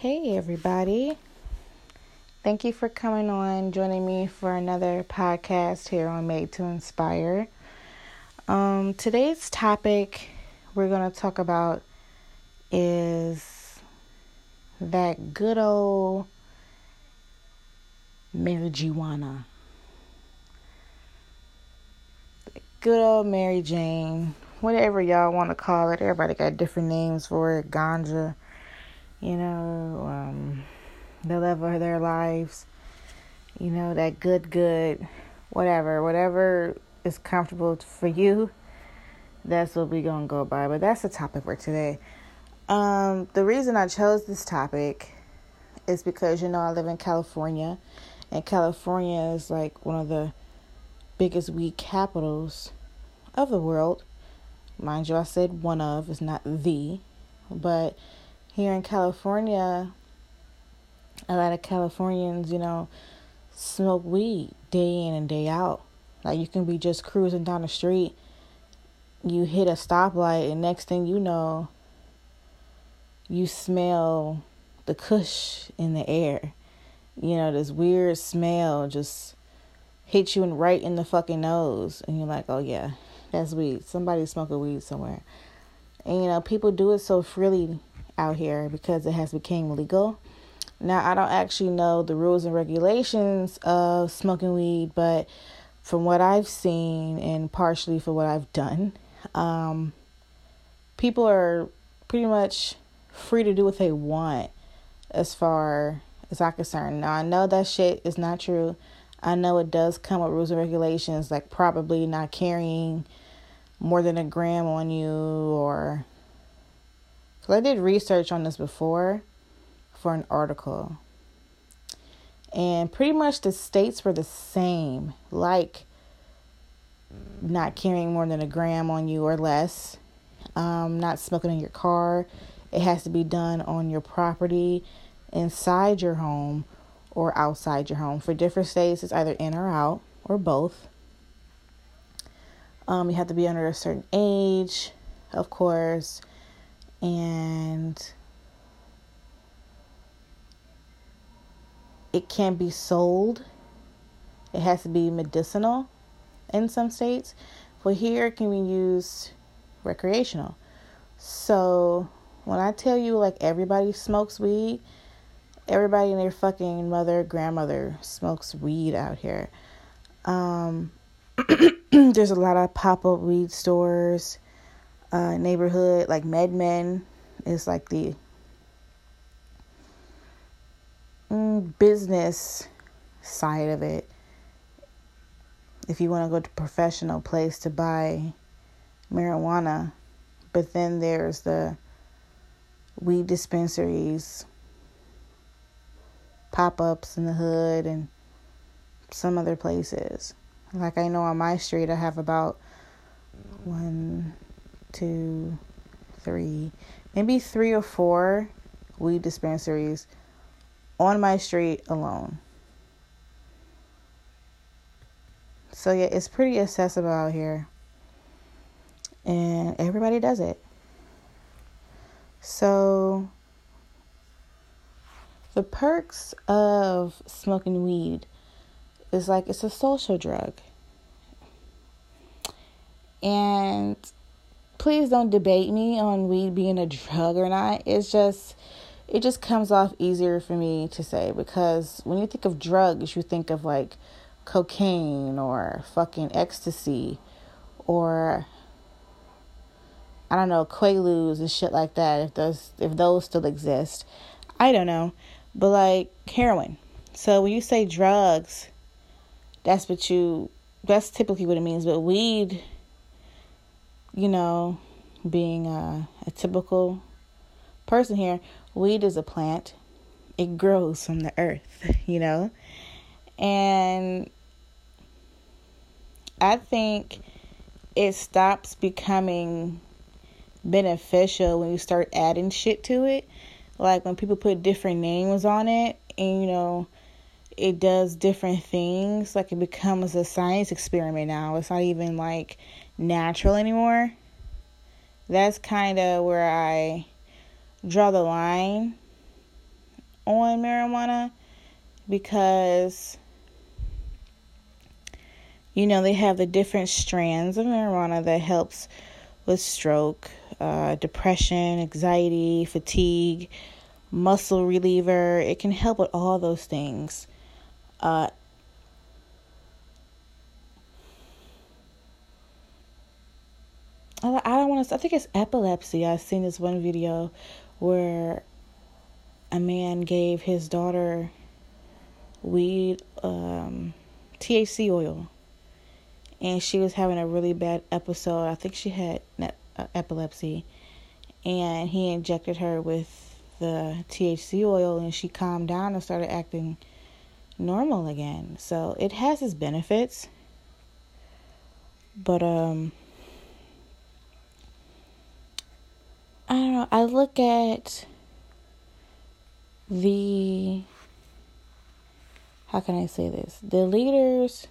Hey, everybody. Thank you for coming on, joining me for another podcast here on Made to Inspire. Um, today's topic we're going to talk about is that good old marijuana. Good old Mary Jane, whatever y'all want to call it. Everybody got different names for it. Ganja you know, um, the love of their lives, you know, that good, good, whatever, whatever is comfortable for you, that's what we're going to go by. But that's the topic for today. Um, the reason I chose this topic is because, you know, I live in California, and California is like one of the biggest weed capitals of the world. Mind you, I said one of, it's not the, but here in California, a lot of Californians, you know, smoke weed day in and day out. Like you can be just cruising down the street, you hit a stoplight, and next thing you know, you smell the kush in the air. You know, this weird smell just hits you right in the fucking nose, and you're like, oh yeah, that's weed. Somebody's smoking weed somewhere. And you know, people do it so freely out here because it has become legal. Now, I don't actually know the rules and regulations of smoking weed, but from what I've seen and partially for what I've done, um, people are pretty much free to do what they want as far as I'm concerned. Now, I know that shit is not true. I know it does come with rules and regulations, like probably not carrying more than a gram on you or so I did research on this before for an article. And pretty much the states were the same, like not carrying more than a gram on you or less, um, not smoking in your car. It has to be done on your property, inside your home, or outside your home. For different states, it's either in or out, or both. Um, you have to be under a certain age, of course and it can be sold. It has to be medicinal in some states. For here, it can be used recreational. So when I tell you like everybody smokes weed, everybody and their fucking mother, grandmother smokes weed out here. Um, there's a lot of pop up weed stores uh, neighborhood, like MedMen is like the mm, business side of it. If you want to go to professional place to buy marijuana, but then there's the weed dispensaries, pop ups in the hood, and some other places. Like I know on my street, I have about one, two, three, maybe three or four weed dispensaries on my street alone. So yeah, it's pretty accessible out here. And everybody does it. So the perks of smoking weed is like it's a social drug. And please don't debate me on weed being a drug or not. It's just it just comes off easier for me to say because when you think of drugs, you think of like cocaine or fucking ecstasy or I don't know, quaaludes and shit like that if those if those still exist. I don't know. But like heroin. So when you say drugs, that's what you that's typically what it means, but weed you know, being a, a typical person here, weed is a plant. It grows from the earth, you know? And I think it stops becoming beneficial when you start adding shit to it. Like when people put different names on it and, you know, it does different things. Like it becomes a science experiment now. It's not even like natural anymore. That's kind of where I draw the line on marijuana because you know they have the different strands of marijuana that helps with stroke, uh, depression, anxiety, fatigue, muscle reliever. It can help with all those things. Uh, I don't want to. I think it's epilepsy. I've seen this one video where a man gave his daughter weed, um, THC oil, and she was having a really bad episode. I think she had uh, epilepsy, and he injected her with the THC oil, and she calmed down and started acting normal again. So it has its benefits, but um I don't know. I look at the how can I say this? The leaders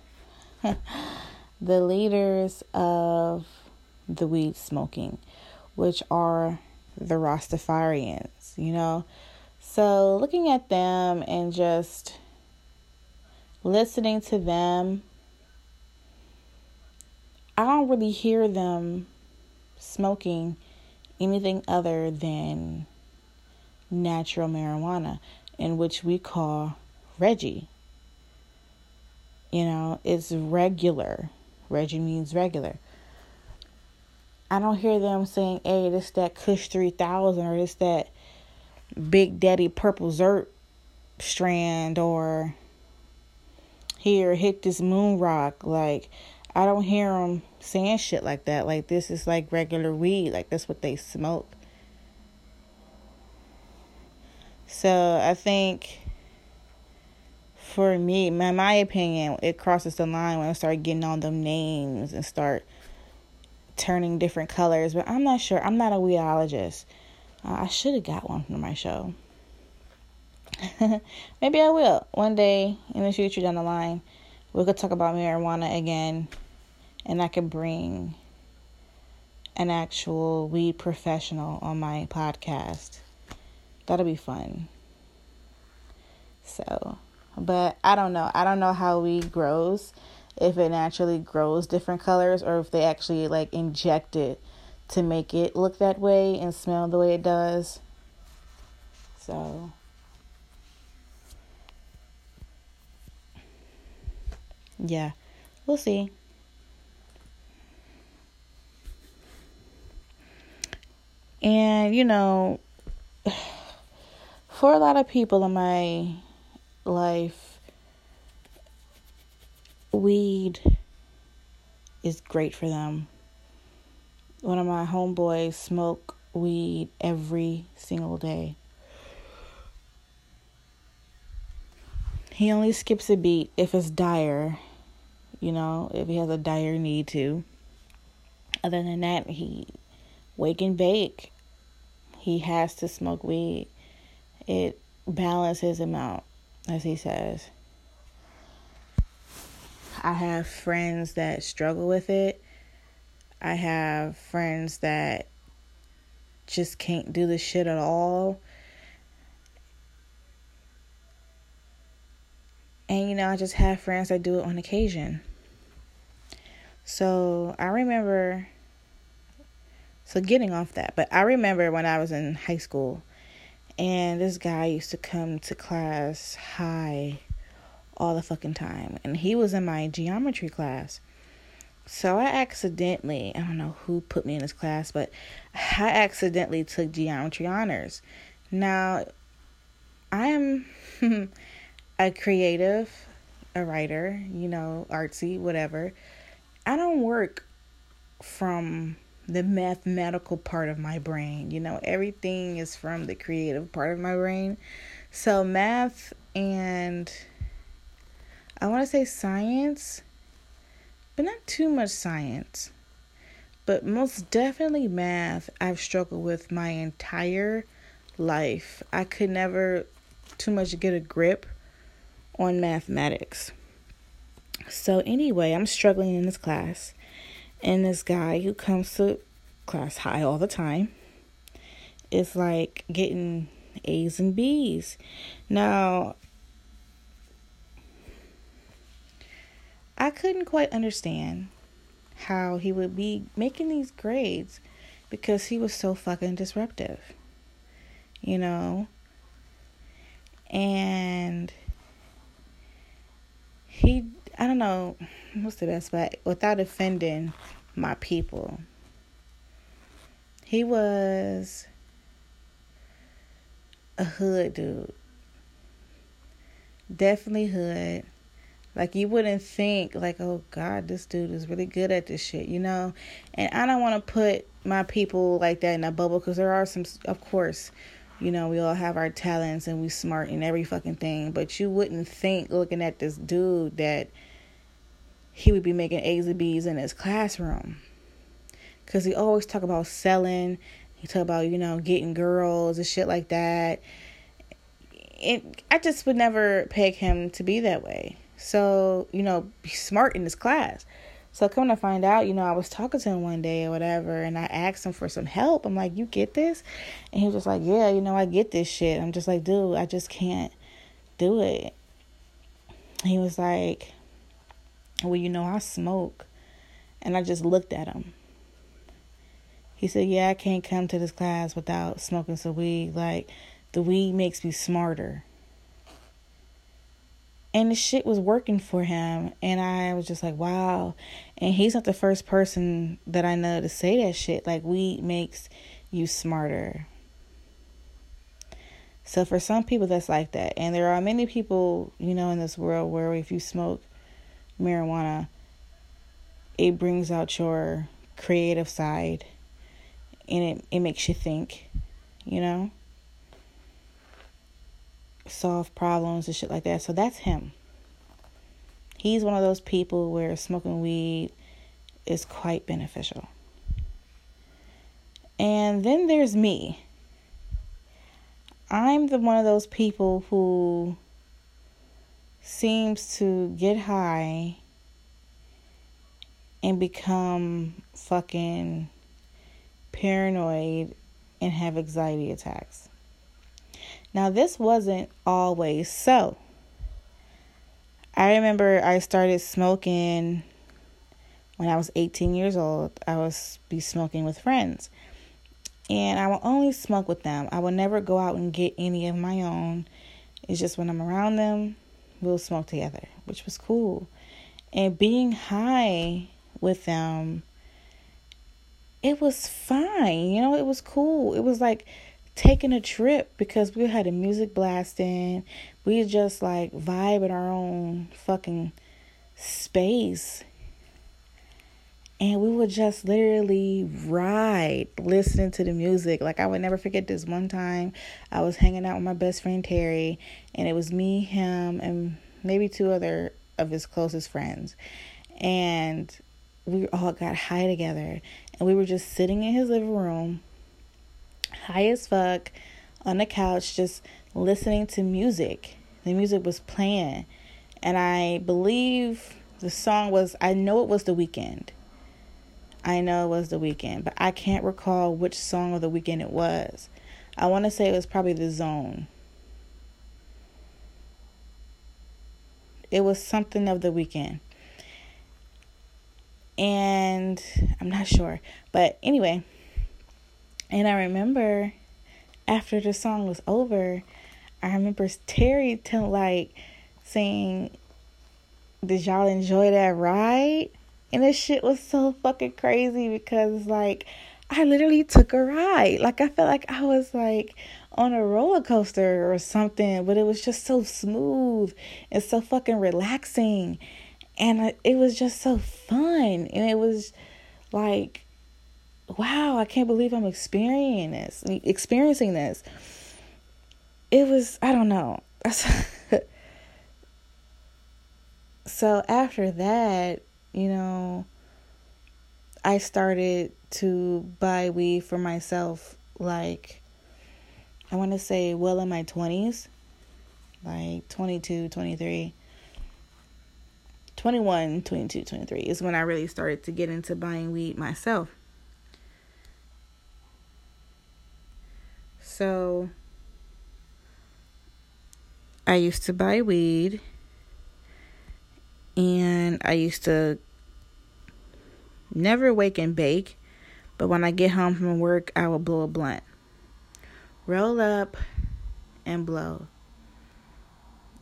the leaders of the weed smoking, which are the Rastafarians, you know. So looking at them and just listening to them, I don't really hear them smoking anything other than natural marijuana, in which we call Reggie. You know, it's regular. Reggie means regular. I don't hear them saying, hey, this that Kush 3000 or this that Big Daddy Purple Zert strand or here, hit this moon rock. Like, I don't hear them saying shit like that. Like this is like regular weed. Like that's what they smoke. So I think for me, my my opinion, it crosses the line when I start getting on them names and start turning different colors. But I'm not sure. I'm not a weedologist. Uh, I should have got one for my show. Maybe I will one day in the future down the line. We could talk about marijuana again and I could bring an actual weed professional on my podcast. That'll be fun. So, but I don't know. I don't know how weed grows. If it naturally grows different colors or if they actually like inject it to make it look that way and smell the way it does. So, yeah, we'll see. And, you know, for a lot of people in my life, weed is great for them. One of my homeboys smoke weed every single day. He only skips a beat if it's dire, you know, if he has a dire need to. Other than that, he wake and bake. He has to smoke weed. It balances him out, as he says. I have friends that struggle with it. I have friends that just can't do the shit at all. And you know, I just have friends that do it on occasion. So I remember so getting off that, but I remember when I was in high school and this guy used to come to class high all the fucking time and he was in my geometry class. So I accidentally, I don't know who put me in this class, but I accidentally took geometry honors. Now, I am a creative, a writer, you know, artsy, whatever. I don't work from the mathematical part of my brain. You know, everything is from the creative part of my brain. So, math and I want to say science, but not too much science. But most definitely math, I've struggled with my entire life. I could never too much get a grip on mathematics. So, anyway, I'm struggling in this class and this guy who comes to class high all the time is like getting A's and B's. Now, I couldn't quite understand how he would be making these grades because he was so fucking disruptive. You know? And he, I don't know what's the best, but without offending my people, he was a hood dude. Definitely hood. Like you wouldn't think like, oh God, this dude is really good at this shit, you know? And I don't want to put my people like that in a bubble because there are some, of course, you know, we all have our talents and we smart in every fucking thing. But you wouldn't think looking at this dude that he would be making A's and B's in his classroom because he always talk about selling. He talk about you know getting girls and shit like that. And I just would never peg him to be that way. So you know, be smart in his class. So come to find out, you know, I was talking to him one day or whatever, and I asked him for some help. I'm like, "You get this?" And he was just like, "Yeah, you know, I get this shit." I'm just like, "Dude, I just can't do it." He was like, "Well, you know, I smoke," and I just looked at him. He said, Yeah, I can't come to this class without smoking some weed. Like, the weed makes me smarter. And the shit was working for him. And I was just like, wow. And he's not the first person that I know to say that shit. Like, weed makes you smarter. So, for some people, that's like that. And there are many people, you know, in this world where if you smoke marijuana, it brings out your creative side and it, it makes you think, you know? Solve problems and shit like that. So that's him. He's one of those people where smoking weed is quite beneficial. And then there's me. I'm the one of those people who seems to get high and become fucking paranoid, and have anxiety attacks. Now, this wasn't always so. I remember I started smoking when I was 18 years old. I was be smoking with friends. And I will only smoke with them. I will never go out and get any of my own. It's just when I'm around them, we'll smoke together, which was cool. And being high with them it was fine. You know, it was cool. It was like taking a trip because we had a music blasting. We just like vibe in our own fucking space. And we would just literally ride listening to the music. Like I would never forget this one time I was hanging out with my best friend Terry and it was me, him, and maybe two other of his closest friends. And we all got high together and we were just sitting in his living room, high as fuck, on the couch, just listening to music. The music was playing, and I believe the song was, I know it was The Weeknd. I know it was The Weeknd, but I can't recall which song of The Weeknd it was. I want to say it was probably The Zone. It was something of The Weeknd and I'm not sure. But anyway, and I remember after the song was over, I remember Terry tell like saying, "Did y'all enjoy that ride?" And this shit was so fucking crazy because like I literally took a ride. Like I felt like I was like on a roller coaster or something, but it was just so smooth and so fucking relaxing and it was just so fun and it was like wow i can't believe i'm experiencing this experiencing this. It was i don't know. So after that you know i started to buy weed for myself like i want to say well in my 20s like 22 23 21, 22, 23 is when I really started to get into buying weed myself. So I used to buy weed and I used to never wake and bake, but when I get home from work, I will blow a blunt. Roll up and blow.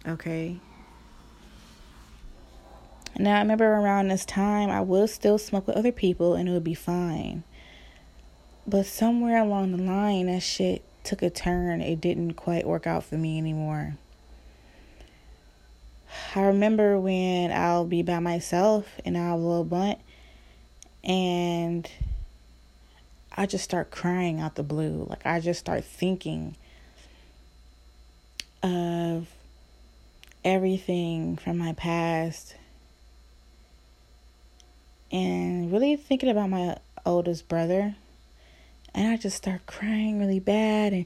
Okay. Now, I remember around this time, I would still smoke with other people and it would be fine. But somewhere along the line, that shit took a turn. It didn't quite work out for me anymore. I remember when I'll be by myself and I'll blow a little blunt and I just start crying out the blue. Like I just start thinking of everything from my past and really thinking about my oldest brother. And I just start crying really bad and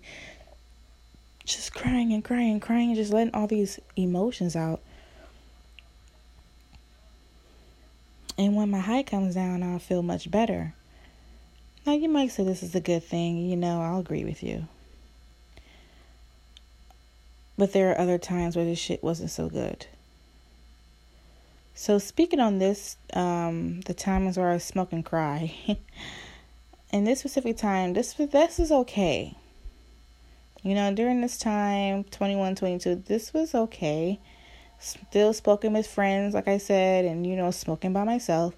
just crying and crying and crying, just letting all these emotions out. And when my high comes down, I'll feel much better. Now, you might say this is a good thing. You know, I'll agree with you. But there are other times where this shit wasn't so good. So, speaking on this, um, the times where I smoke and cry, in this specific time, this, this is okay. You know, during this time, 21, 22, this was okay still smoking with friends, like I said, and you know, smoking by myself.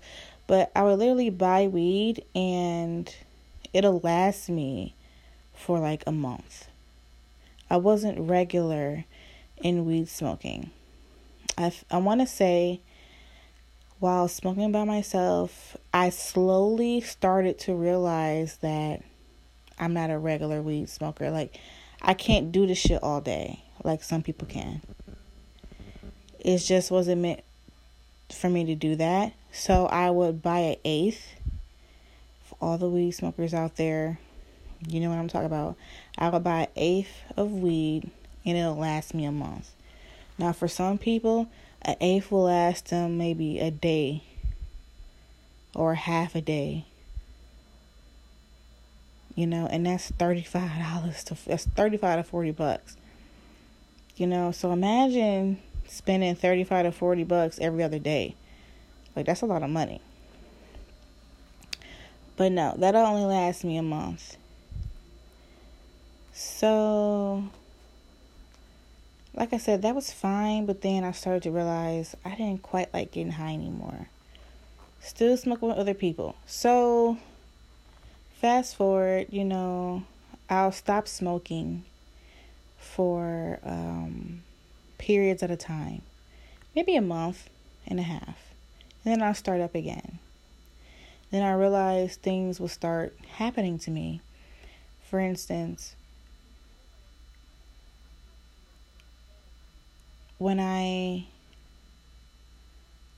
But I would literally buy weed and it'll last me for like a month. I wasn't regular in weed smoking. I, I want to say while smoking by myself, I slowly started to realize that I'm not a regular weed smoker. Like, I can't do this shit all day like some people can. It just wasn't meant for me to do that. So I would buy an eighth. For all the weed smokers out there, you know what I'm talking about. I would buy an eighth of weed and it'll last me a month. Now, for some people, an eighth will last them maybe a day or half a day. You know, and that's thirty-five dollars to that's thirty-five to forty bucks. You know, so imagine spending 35 to 40 bucks every other day. Like that's a lot of money. But no, that'll only last me a month. So like I said, that was fine, but then I started to realize I didn't quite like getting high anymore. Still smoking with other people. So fast forward, you know, I'll stop smoking for um periods at a time, maybe a month and a half. And then I'll start up again. Then I realized things will start happening to me. For instance, when I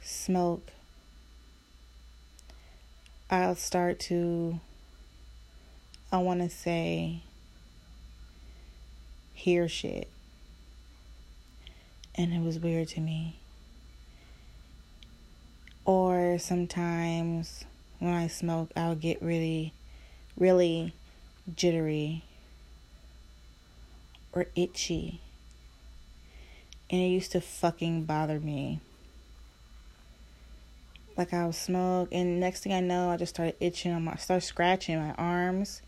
smoke, I'll start to, I want to say, hear shit and it was weird to me. Or sometimes when I smoke, I'll get really, really jittery or itchy. And it used to fucking bother me. Like I would smoke, and next thing I know, I just started itching on my, start scratching my arms.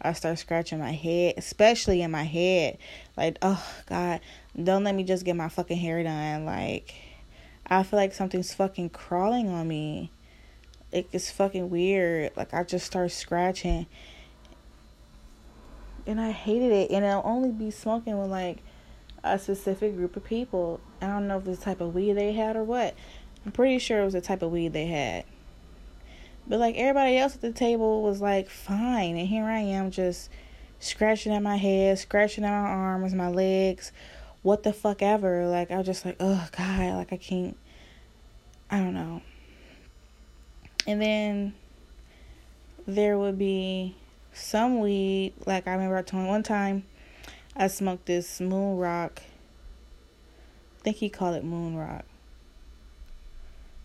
I start scratching my head, especially in my head. Like, oh God, don't let me just get my fucking hair done. Like, I feel like something's fucking crawling on me. It's fucking weird. Like, I just start scratching. And I hated it. And I'll only be smoking with like a specific group of people. I don't know if the type of weed they had or what. I'm pretty sure it was the type of weed they had. But like everybody else at the table was like fine, and here I am just scratching at my head, scratching at my arms, my legs, what the fuck ever. Like I was just like, oh god, like I can't. I don't know. And then there would be some weed. Like I remember I told one time, I smoked this moon rock. I think he called it moon rock.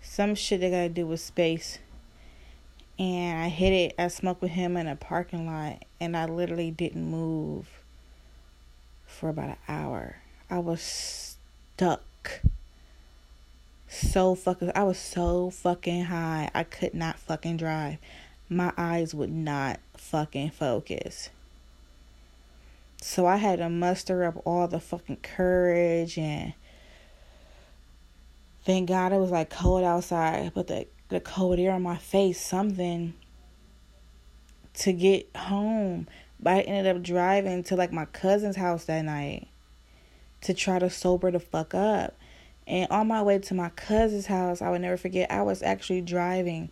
Some shit that got to do with space and I hit it. I smoked with him in a parking lot, and I literally didn't move for about an hour. I was stuck. So fucking, I was so fucking high. I could not fucking drive. My eyes would not fucking focus. So I had to muster up all the fucking courage and thank God it was like cold outside, but the the cold air on my face, something to get home. But I ended up driving to like my cousin's house that night to try to sober the fuck up. And on my way to my cousin's house, I would never forget, I was actually driving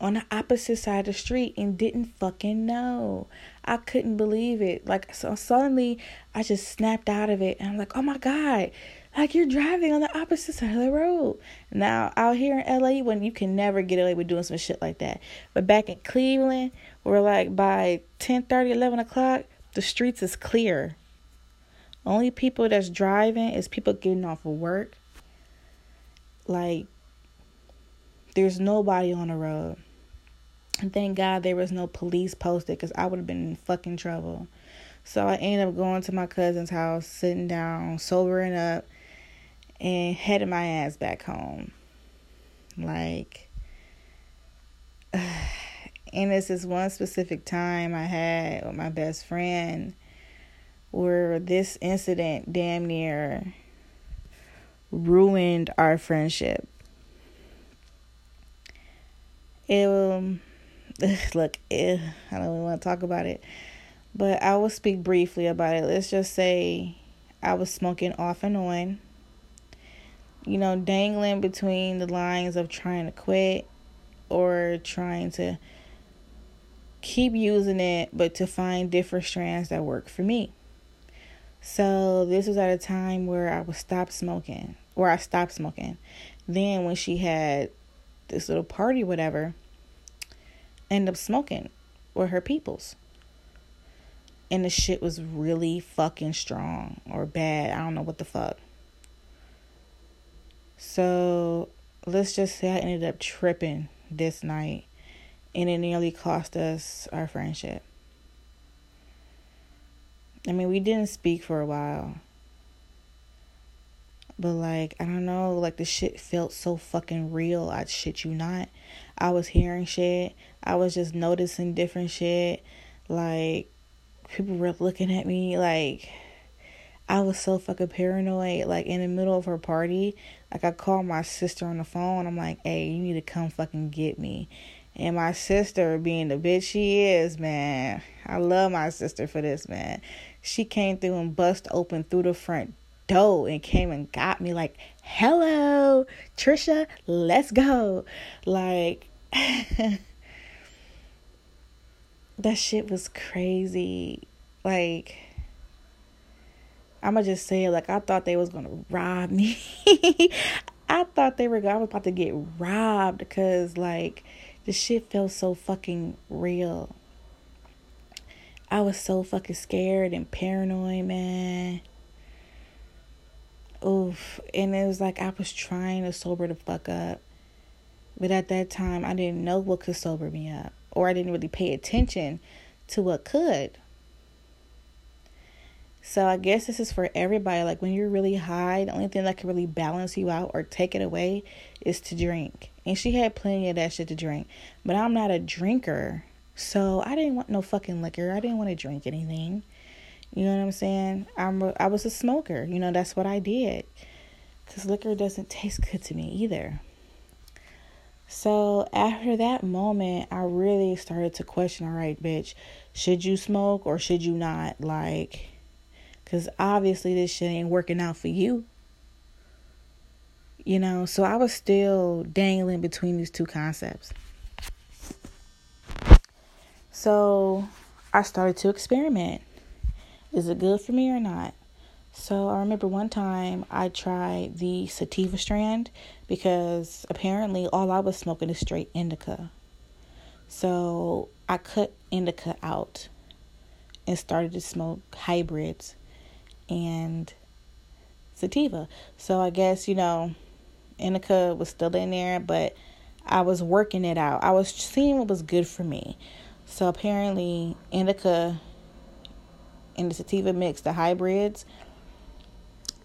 on the opposite side of the street and didn't fucking know. I couldn't believe it. Like, so suddenly I just snapped out of it. And I'm like, oh my God, like you're driving on the opposite side of the road. Now, out here in LA, when you can never get away with doing some shit like that. But back in Cleveland, we're like by 10 30, 11 o'clock, the streets is clear. Only people that's driving is people getting off of work. Like, there's nobody on the road. And thank God there was no police posted because I would have been in fucking trouble. So I ended up going to my cousin's house, sitting down, sobering up, and heading my ass back home. Like, and this is one specific time I had with my best friend where this incident damn near ruined our friendship. It um, look, eh, I don't even want to talk about it, but I will speak briefly about it. Let's just say I was smoking off and on, you know, dangling between the lines of trying to quit or trying to keep using it, but to find different strands that work for me. So this was at a time where I was stop smoking, where I stopped smoking. Then when she had this little party, whatever, end up smoking with her peoples. And the shit was really fucking strong or bad. I don't know what the fuck. So let's just say I ended up tripping this night and it nearly cost us our friendship. I mean, we didn't speak for a while. But like, I don't know, like the shit felt so fucking real. I shit you not. I was hearing shit. I was just noticing different shit. Like people were looking at me like I was so fucking paranoid. Like in the middle of her party, like I called my sister on the phone. I'm like, "Hey, you need to come fucking get me." And my sister, being the bitch she is, man, I love my sister for this, man. She came through and bust open through the front door and came and got me like, "Hello, Trisha, let's go." Like that shit was crazy. Like I'ma just say it like I thought they was gonna rob me. I thought they were I was about to get robbed because like the shit felt so fucking real. I was so fucking scared and paranoid, man. Oof. And it was like I was trying to sober the fuck up. But at that time, I didn't know what could sober me up. Or I didn't really pay attention to what could. So I guess this is for everybody. Like when you're really high, the only thing that can really balance you out or take it away is to drink. And she had plenty of that shit to drink. But I'm not a drinker. So I didn't want no fucking liquor. I didn't want to drink anything. You know what I'm saying? I'm a, I was a smoker. You know, that's what I did. Cuz liquor doesn't taste good to me either. So after that moment, I really started to question, all right, bitch, should you smoke or should you not? Like cuz obviously this shit ain't working out for you. You know, so I was still dangling between these two concepts. So I started to experiment. Is it good for me or not? So I remember one time I tried the sativa strand because apparently all I was smoking is straight indica. So I cut indica out and started to smoke hybrids and sativa. So I guess, you know, indica was still in there, but I was working it out. I was seeing what was good for me. So apparently, indica and the sativa mix, the hybrids,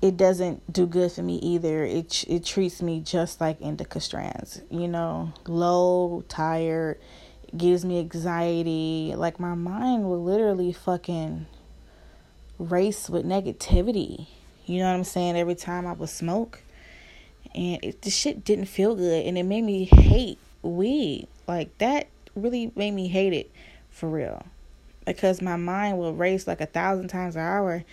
it doesn't do good for me either. It it treats me just like indica strands, you know, low, tired, gives me anxiety. Like my mind will literally fucking race with negativity. You know what I'm saying? Every time I would smoke, and it, the shit didn't feel good, and it made me hate weed. Like that really made me hate it for real, because my mind will race like a thousand times an hour,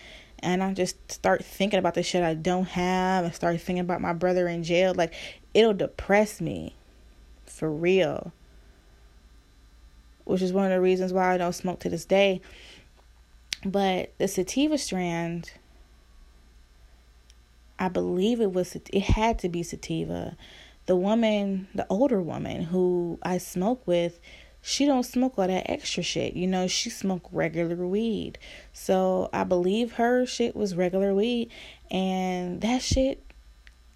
and I just start thinking about the shit I don't have, and start thinking about my brother in jail. Like it'll depress me, for real. Which is one of the reasons why I don't smoke to this day. But the sativa strand I believe it was it had to be sativa. The woman, the older woman who I smoke with, she don't smoke all that extra shit. You know, she smoke regular weed. So I believe her shit was regular weed and that shit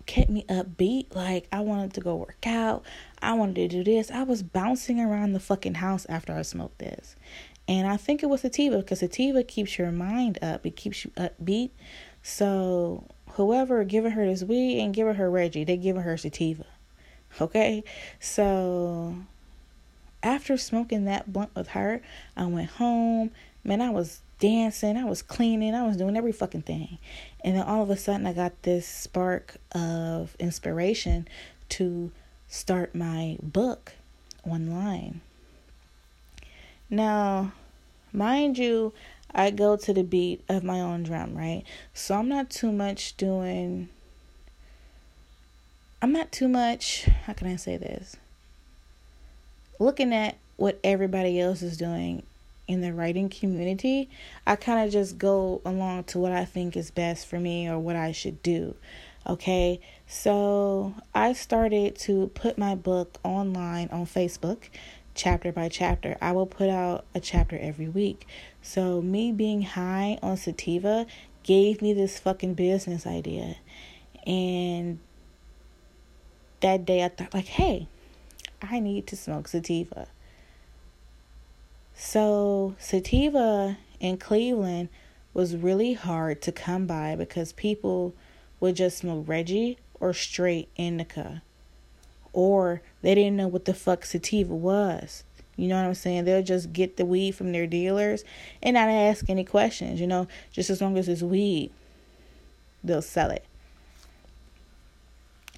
kept me upbeat. Like I wanted to go work out. I wanted to do this. I was bouncing around the fucking house after I smoked this. And I think it was sativa because sativa keeps your mind up. It keeps you upbeat. So whoever giving her this weed and giving her Reggie, they giving her sativa. Okay? So after smoking that blunt with her, I went home. Man, I was dancing, I was cleaning, I was doing every fucking thing. And then all of a sudden I got this spark of inspiration to start my book online. Now, mind you, I go to the beat of my own drum, right? So I'm not too much doing I'm not too much, how can I say this? Looking at what everybody else is doing in the writing community, I kind of just go along to what I think is best for me or what I should do. Okay, so I started to put my book online on Facebook chapter by chapter. I will put out a chapter every week. So, me being high on sativa gave me this fucking business idea. And that day I thought, like, hey, I need to smoke sativa. So, sativa in Cleveland was really hard to come by because people would just smoke Reggie or straight indica or they didn't know what the fuck sativa was. You know what I'm saying? They'll just get the weed from their dealers and not ask any questions, you know, just as long as it's weed, they'll sell it.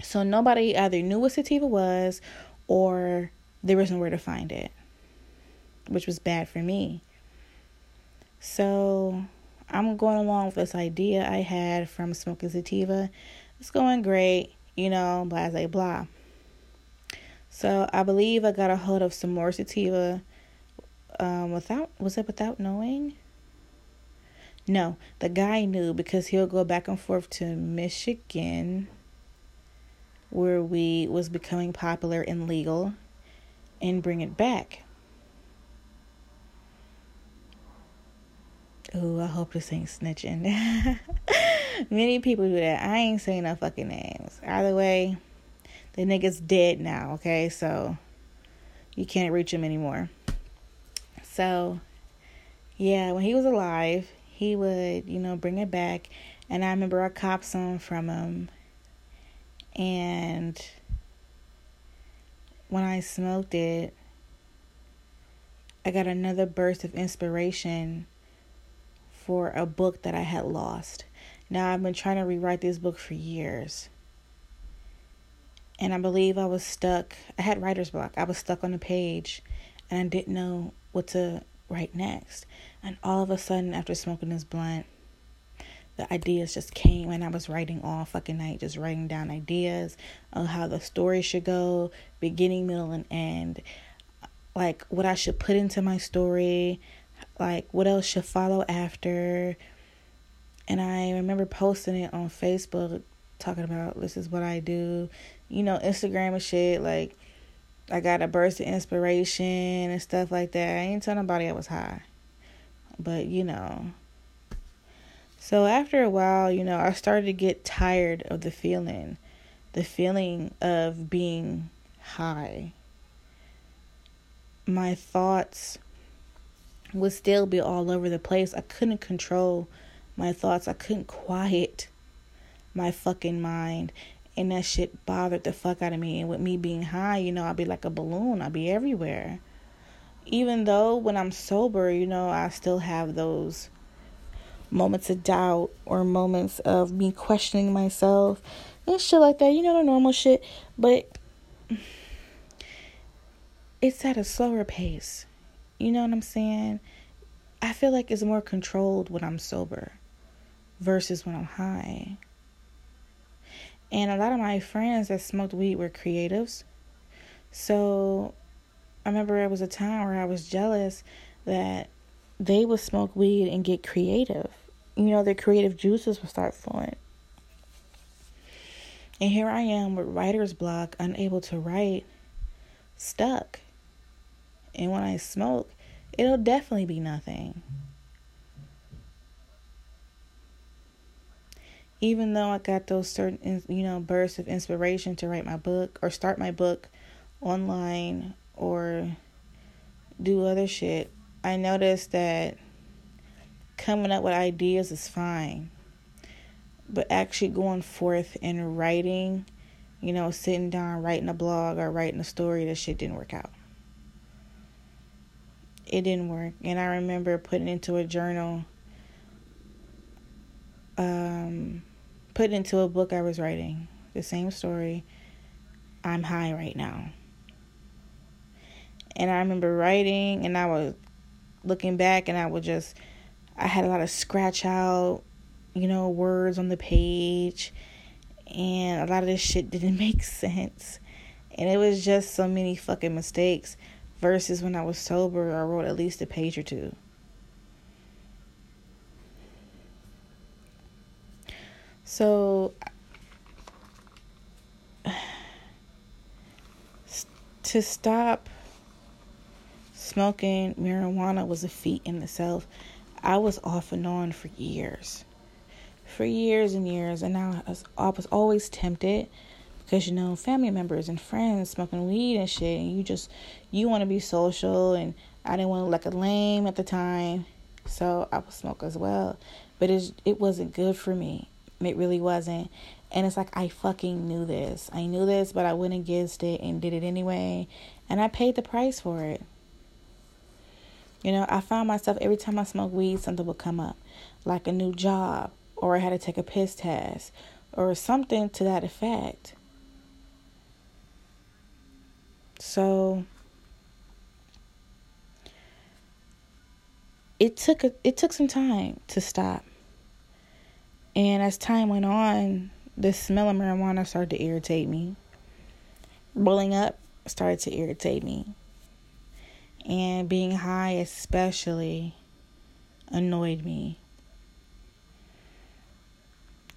So nobody either knew what sativa was or there was nowhere to find it, which was bad for me. So I'm going along with this idea I had from smoking sativa. It's going great, you know, blah, blah, blah. So I believe I got a hold of some more sativa um, without, was it without knowing? No, the guy knew because he'll go back and forth to Michigan where we was becoming popular and legal and bring it back. Oh, I hope this ain't snitching. Many people do that. I ain't saying no fucking names. Either way, the nigga's dead now, okay? So you can't reach him anymore. So yeah, when he was alive, he would, you know, bring it back. And I remember I copped some from him. And when I smoked it, I got another burst of inspiration for a book that I had lost. Now, I've been trying to rewrite this book for years and I believe I was stuck. I had writer's block. I was stuck on a page and I didn't know what to write next. And all of a sudden, after smoking this blunt, the ideas just came and I was writing all fucking night, just writing down ideas of how the story should go, beginning, middle, and end. Like what I should put into my story, like what else should follow after. And I remember posting it on Facebook talking about this is what I do, you know, Instagram and shit. Like, I got a burst of inspiration and stuff like that. I ain't tell nobody I was high, but you know. So after a while, you know, I started to get tired of the feeling, the feeling of being high. My thoughts would still be all over the place. I couldn't control my thoughts. I couldn't quiet my fucking mind. And that shit bothered the fuck out of me. And with me being high, you know, I'd be like a balloon. I'd be everywhere. Even though when I'm sober, you know, I still have those moments of doubt or moments of me questioning myself and shit like that. You know, the normal shit. But it's at a slower pace. You know what I'm saying? I feel like it's more controlled when I'm sober versus when I'm high. And a lot of my friends that smoked weed were creatives. So I remember it was a time where I was jealous that they would smoke weed and get creative. You know, their creative juices will start flowing. And here I am with writer's block, unable to write, stuck. And when I smoke, it'll definitely be nothing. Even though I got those certain, you know, bursts of inspiration to write my book or start my book online or do other shit, I noticed that coming up with ideas is fine. But actually going forth and writing, you know, sitting down, writing a blog or writing a story, that shit didn't work out. It didn't work. And I remember putting into a journal, um, putting into a book I was writing, the same story. I'm high right now. And I remember writing and I was looking back and I would just I had a lot of scratch out, you know, words on the page, and a lot of this shit didn't make sense. And it was just so many fucking mistakes versus when I was sober, I wrote at least a page or two. So to stop smoking marijuana was a feat in itself. I was off and on for years. For years and years. And I was, I was always tempted because, you know, family members and friends smoking weed and shit. And you just, you want to be social. And I didn't want to look a lame at the time. So I would smoke as well. But it, it wasn't good for me. It really wasn't. And it's like I fucking knew this. I knew this, but I went against it and did it anyway. And I paid the price for it. You know, I found myself every time I smoked weed, something would come up, like a new job, or I had to take a piss test, or something to that effect. So it took a, it took some time to stop. And as time went on, the smell of marijuana started to irritate me. Rolling up started to irritate me and being high especially annoyed me.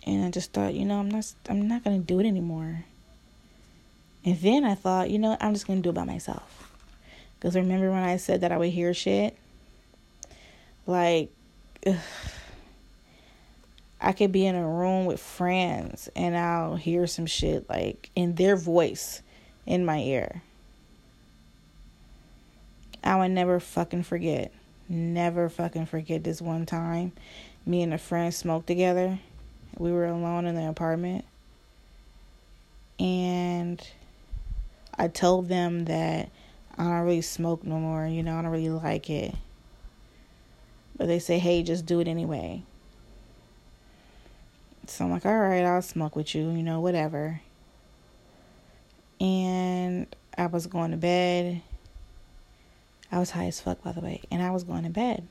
And i just thought you know i'm not i'm not going to do it anymore. And then i thought you know i'm just going to do it by myself. Because remember when i said that i would hear shit? Like ugh, i could be in a room with friends and i'll hear some shit like in their voice in my ear I would never fucking forget. Never fucking forget this one time. Me and a friend smoked together. We were alone in the apartment. And I told them that I don't really smoke no more. You know, I don't really like it. But they say, hey, just do it anyway. So I'm like, all right, I'll smoke with you, you know, whatever. And I was going to bed I was high as fuck, by the way, and I was going to bed.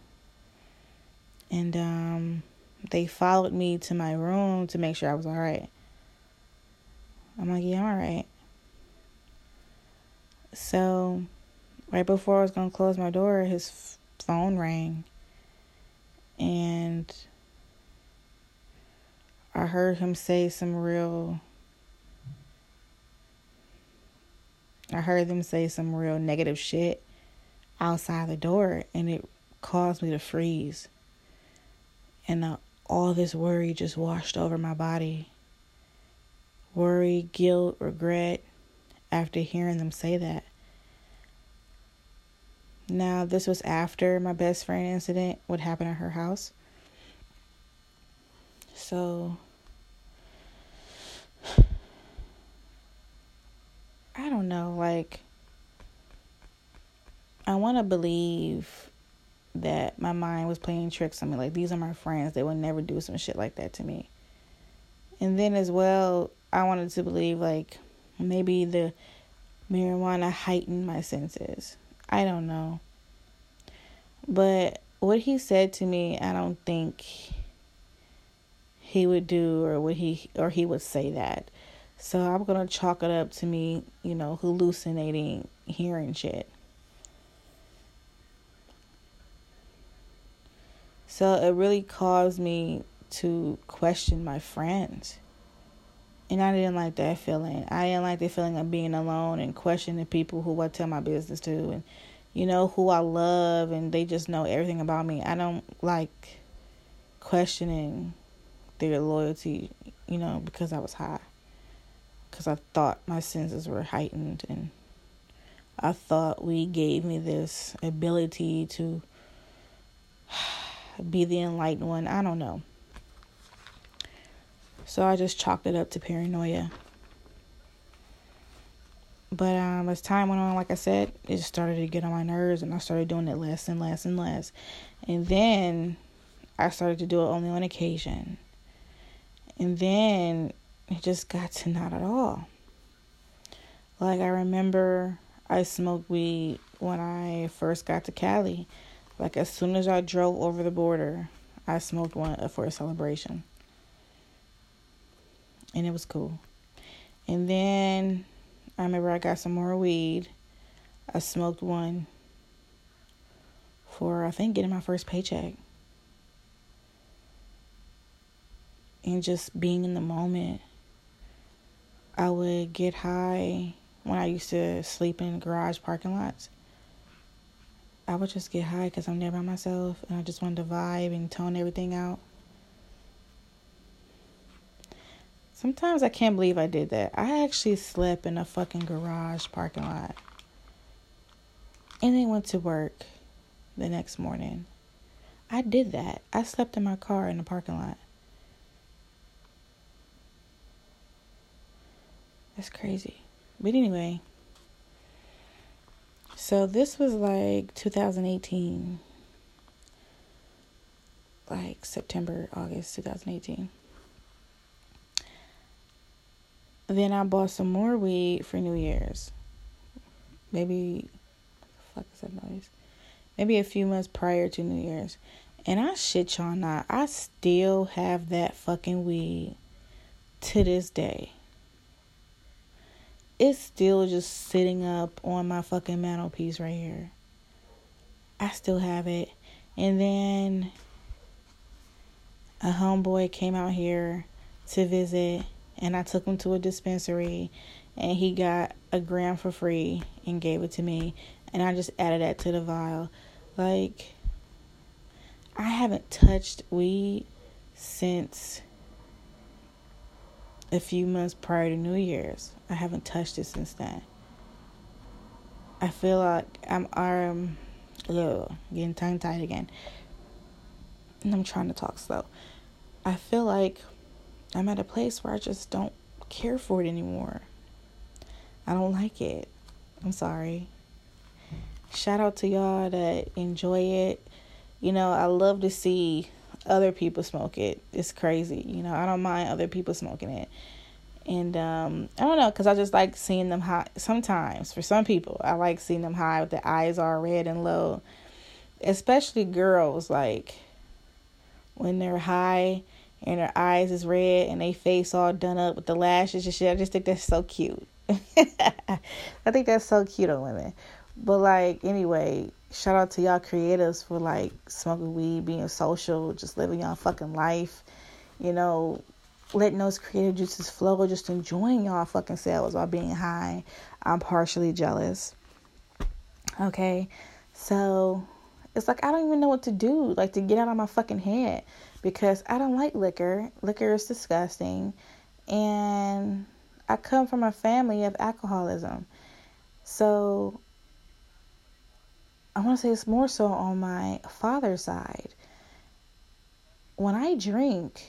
And um, they followed me to my room to make sure I was all right. I'm like, yeah, I'm all right. So, right before I was going to close my door, his phone rang. And I heard him say some real. I heard them say some real negative shit outside the door and it caused me to freeze. And uh, all this worry just washed over my body. Worry, guilt, regret after hearing them say that. Now, this was after my best friend incident, what happened at her house. So, I don't know, like I want to believe that my mind was playing tricks on me. Like these are my friends; they would never do some shit like that to me. And then as well, I wanted to believe like maybe the marijuana heightened my senses. I don't know. But what he said to me, I don't think he would do or would he or he would say that. So I'm gonna chalk it up to me, you know, hallucinating hearing shit. So it really caused me to question my friends. And I didn't like that feeling. I didn't like the feeling of being alone and questioning people who I tell my business to and you know who I love and they just know everything about me. I don't like questioning their loyalty, you know, because I was high. Cuz I thought my senses were heightened and I thought we gave me this ability to be the enlightened one. I don't know. So I just chalked it up to paranoia. But um, as time went on, like I said, it just started to get on my nerves, and I started doing it less and less and less. And then I started to do it only on occasion. And then it just got to not at all. Like I remember I smoked weed when I first got to Cali. Like as soon as I drove over the border, I smoked one uh, for a celebration. And it was cool. And then I remember I got some more weed. I smoked one for I think getting my first paycheck. And just being in the moment. I would get high when I used to sleep in garage parking lots. I would just get high because I'm there by myself and I just wanted to vibe and tone everything out. Sometimes I can't believe I did that. I actually slept in a fucking garage parking lot. And then went to work the next morning. I did that. I slept in my car in the parking lot. That's crazy. But anyway, so this was like 2018. Like September, August 2018. Then I bought some more weed for New Year's. Maybe fuck is that noise? Maybe a few months prior to New Year's. And I shit y'all not. I still have that fucking weed to this day it's still just sitting up on my fucking mantelpiece right here. I still have it. And then a homeboy came out here to visit and I took him to a dispensary and he got a gram for free and gave it to me and I just added that to the vial. Like I haven't touched weed since a few months prior to New Year's. I haven't touched it since then. I feel like I'm um ugh, getting tongue tied again. And I'm trying to talk slow. I feel like I'm at a place where I just don't care for it anymore. I don't like it. I'm sorry. Shout out to y'all that enjoy it. You know, I love to see other people smoke it. It's crazy. You know, I don't mind other people smoking it. And um, I don't know, because I just like seeing them high. Sometimes, for some people, I like seeing them high with the eyes all red and low. Especially girls, like when they're high and their eyes is red and they face all done up with the lashes and shit. I just think that's so cute. I think that's so cute on women. But like anyway, shout out to y'all creatives for like smoking weed, being social, just living y'all fucking life. You know, letting those creative juices flow, just enjoying y'all fucking selves while being high. I'm partially jealous. Okay, so it's like I don't even know what to do, like to get out of my fucking head because I don't like liquor. Liquor is disgusting, and I come from a family of alcoholism. So I want to say it's more so on my father's side. When I drink,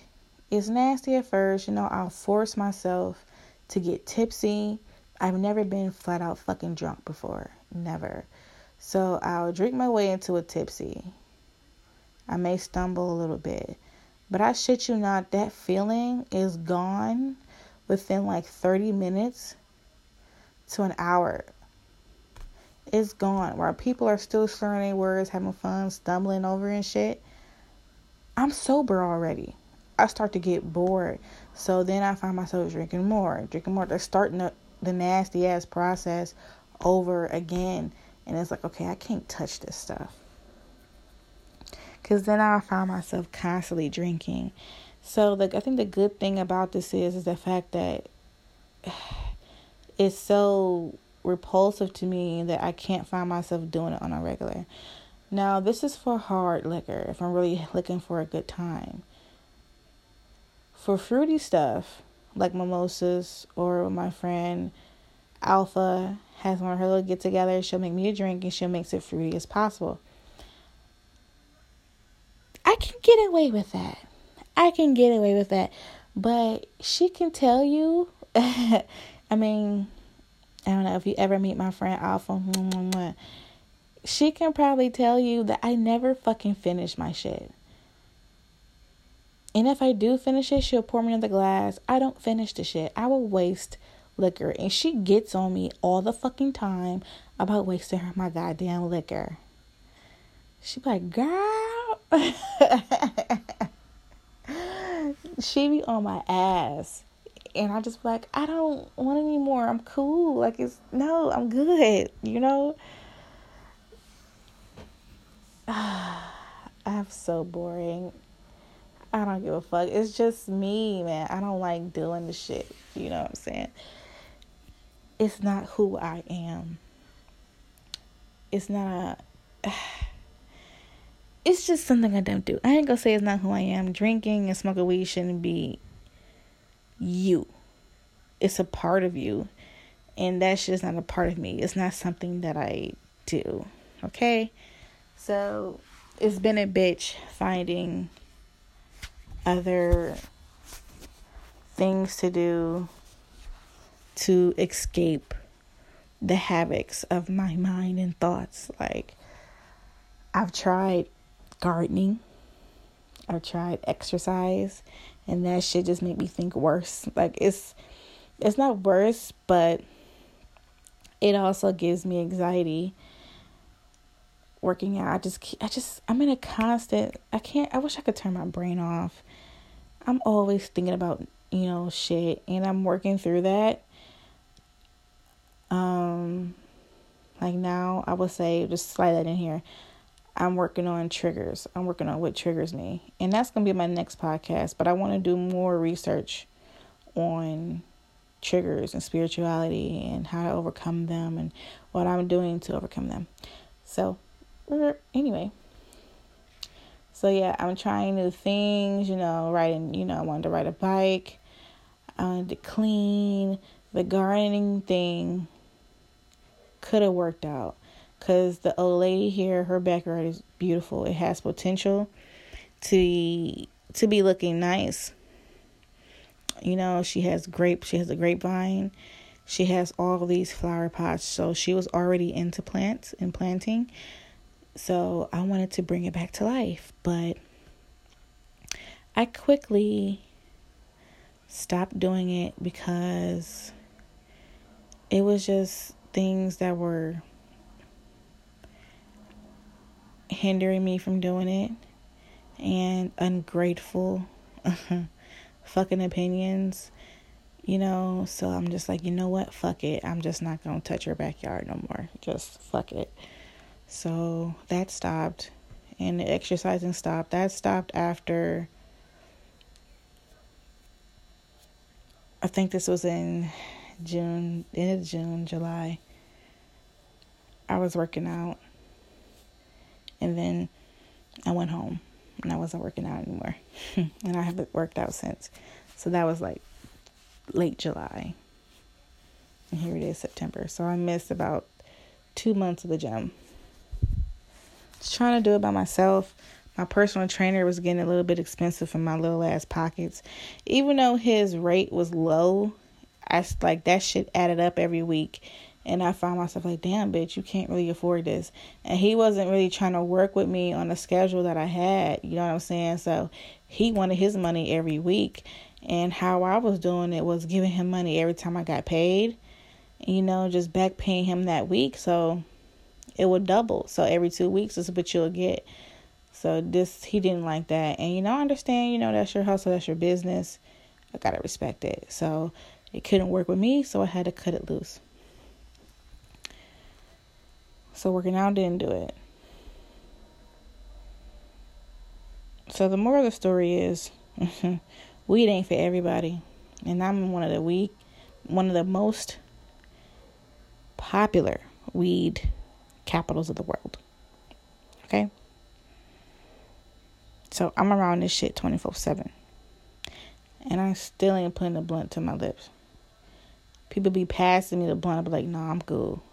it's nasty at first, you know, I'll force myself to get tipsy. I've never been flat out fucking drunk before. Never. So I'll drink my way into a tipsy. I may stumble a little bit. But I shit you not, that feeling is gone within like 30 minutes to an hour. It's gone. While people are still slurring their words, having fun, stumbling over and shit. I'm sober already. I start to get bored. So then I find myself drinking more, drinking more. They're starting the, the nasty ass process over again. And it's like, okay, I can't touch this stuff. Because then I find myself constantly drinking. So like I think the good thing about this is is the fact that it's so repulsive to me that I can't find myself doing it on a regular. Now this is for hard liquor if I'm really looking for a good time. For fruity stuff like mimosas or my friend Alpha has one of her little get together. She'll make me a drink and she'll make it fruity as possible. I can get away with that. I can get away with that. But she can tell you, I mean, I don't know if you ever meet my friend Alpha. She can probably tell you that I never fucking finish my shit. And if I do finish it, she'll pour me another glass. I don't finish the shit. I will waste liquor. And she gets on me all the fucking time about wasting her my goddamn liquor. She be like, girl. she be on my ass. And I just like, I don't want any more. I'm cool. Like it's no, I'm good, you know? I'm so boring. I don't give a fuck. It's just me, man. I don't like doing the shit. You know what I'm saying? It's not who I am. It's not. a, It's just something I don't do. I ain't gonna say it's not who I am. Drinking and smoking weed shouldn't be you. It's a part of you. And that's just not a part of me. It's not something that I do. Okay? So it's been a bitch finding other things to do to escape the havocs of my mind and thoughts. Like, I've tried gardening, I've tried exercise, and that shit just made me think worse. Like, it's it's not worse, but it also gives me anxiety working out. I just I just I'm in a constant I can't I wish I could turn my brain off. I'm always thinking about, you know, shit and I'm working through that. Um like now I would say just slide that in here. I'm working on triggers. I'm working on what triggers me. And that's going to be my next podcast, but I want to do more research on triggers and spirituality and how to overcome them and what I'm doing to overcome them. So, er, anyway. So yeah, I'm trying new things, you know, riding, you know, I wanted to ride a bike. I wanted to clean. The gardening thing could have worked out because the old lady here, her backyard is beautiful. It has potential to to be looking nice. You know, she has grape. She has a grapevine. She has all these flower pots. So she was already into plants and planting. So I wanted to bring it back to life, but I quickly stopped doing it because it was just things that were hindering me from doing it and ungrateful fucking opinions you know? So i'm just like you know what? Fuck it. I'm just not gonna touch your backyard no more. Just fuck it. So that stopped. And the exercising stopped. That stopped after i think this was in june end of june july. I was working out and then I went home and I wasn't working out anymore. and I haven't worked out since. So that was like late July. And here it is, September. So I missed about two months of the gym. Just trying to do it by myself. My personal trainer was getting a little bit expensive for my little ass pockets. Even though his rate was low, I like that shit added up every week. And I found myself like, damn, bitch, you can't really afford this. And he wasn't really trying to work with me on the schedule that I had. You know what I'm saying? So he wanted his money every week. And how I was doing it was giving him money every time I got paid. You know, just back paying him that week. So it would double. So every two weeks is what you'll get. So this he didn't like that. And you know, I understand, you know, that's your hustle, that's your business. I gotta respect it. So it couldn't work with me, so I had to cut it loose. So working out didn't do it. So the moral of the story is weed ain't for everybody. And I'm one of the weak one of the most popular weed capitals of the world. Okay? So I'm around this shit 24 7. And I still ain't putting the blunt to my lips. People be passing me the blunt, I be like, nah, I'm cool.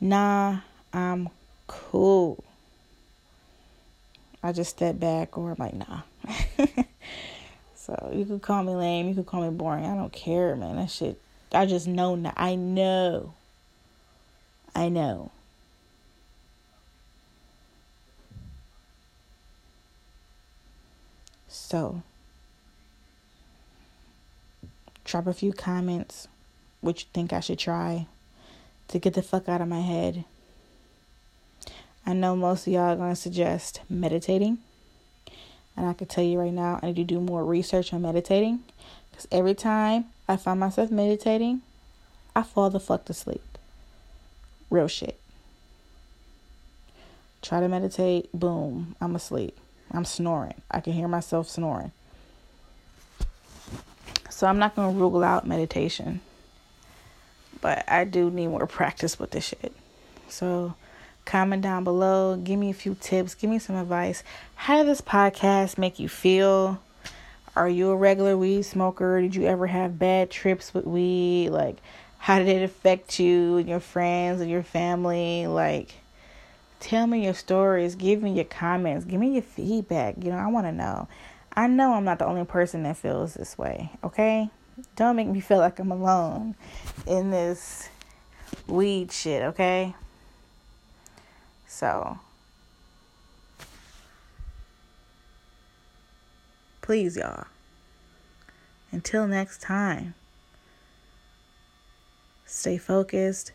Nah, I'm cool. I just step back or I'm like, nah. so you could call me lame, you could call me boring. I don't care, man. That shit I just know now. I know. I know. So, drop a few comments what you think I should try to get the fuck out of my head. I know most of y'all are going to suggest meditating. And I can tell you right now, I need to do more research on meditating. Because every time I find myself meditating, I fall the fuck to sleep. Real shit. Try to meditate, boom, I'm asleep. I'm snoring. I can hear myself snoring. So I'm not going to rule out meditation. But I do need more practice with this shit. So comment down below. Give me a few tips. Give me some advice. How did this podcast make you feel? Are you a regular weed smoker? Did you ever have bad trips with weed? Like, how did it affect you and your friends and your family? Like, Tell me your stories. Give me your comments. Give me your feedback. You know, I want to know. I know I'm not the only person that feels this way, okay? Don't make me feel like I'm alone in this weed shit, okay? So, please, y'all. Until next time, stay focused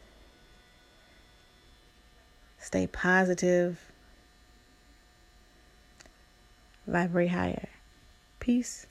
Stay positive. Vibrate higher. Peace.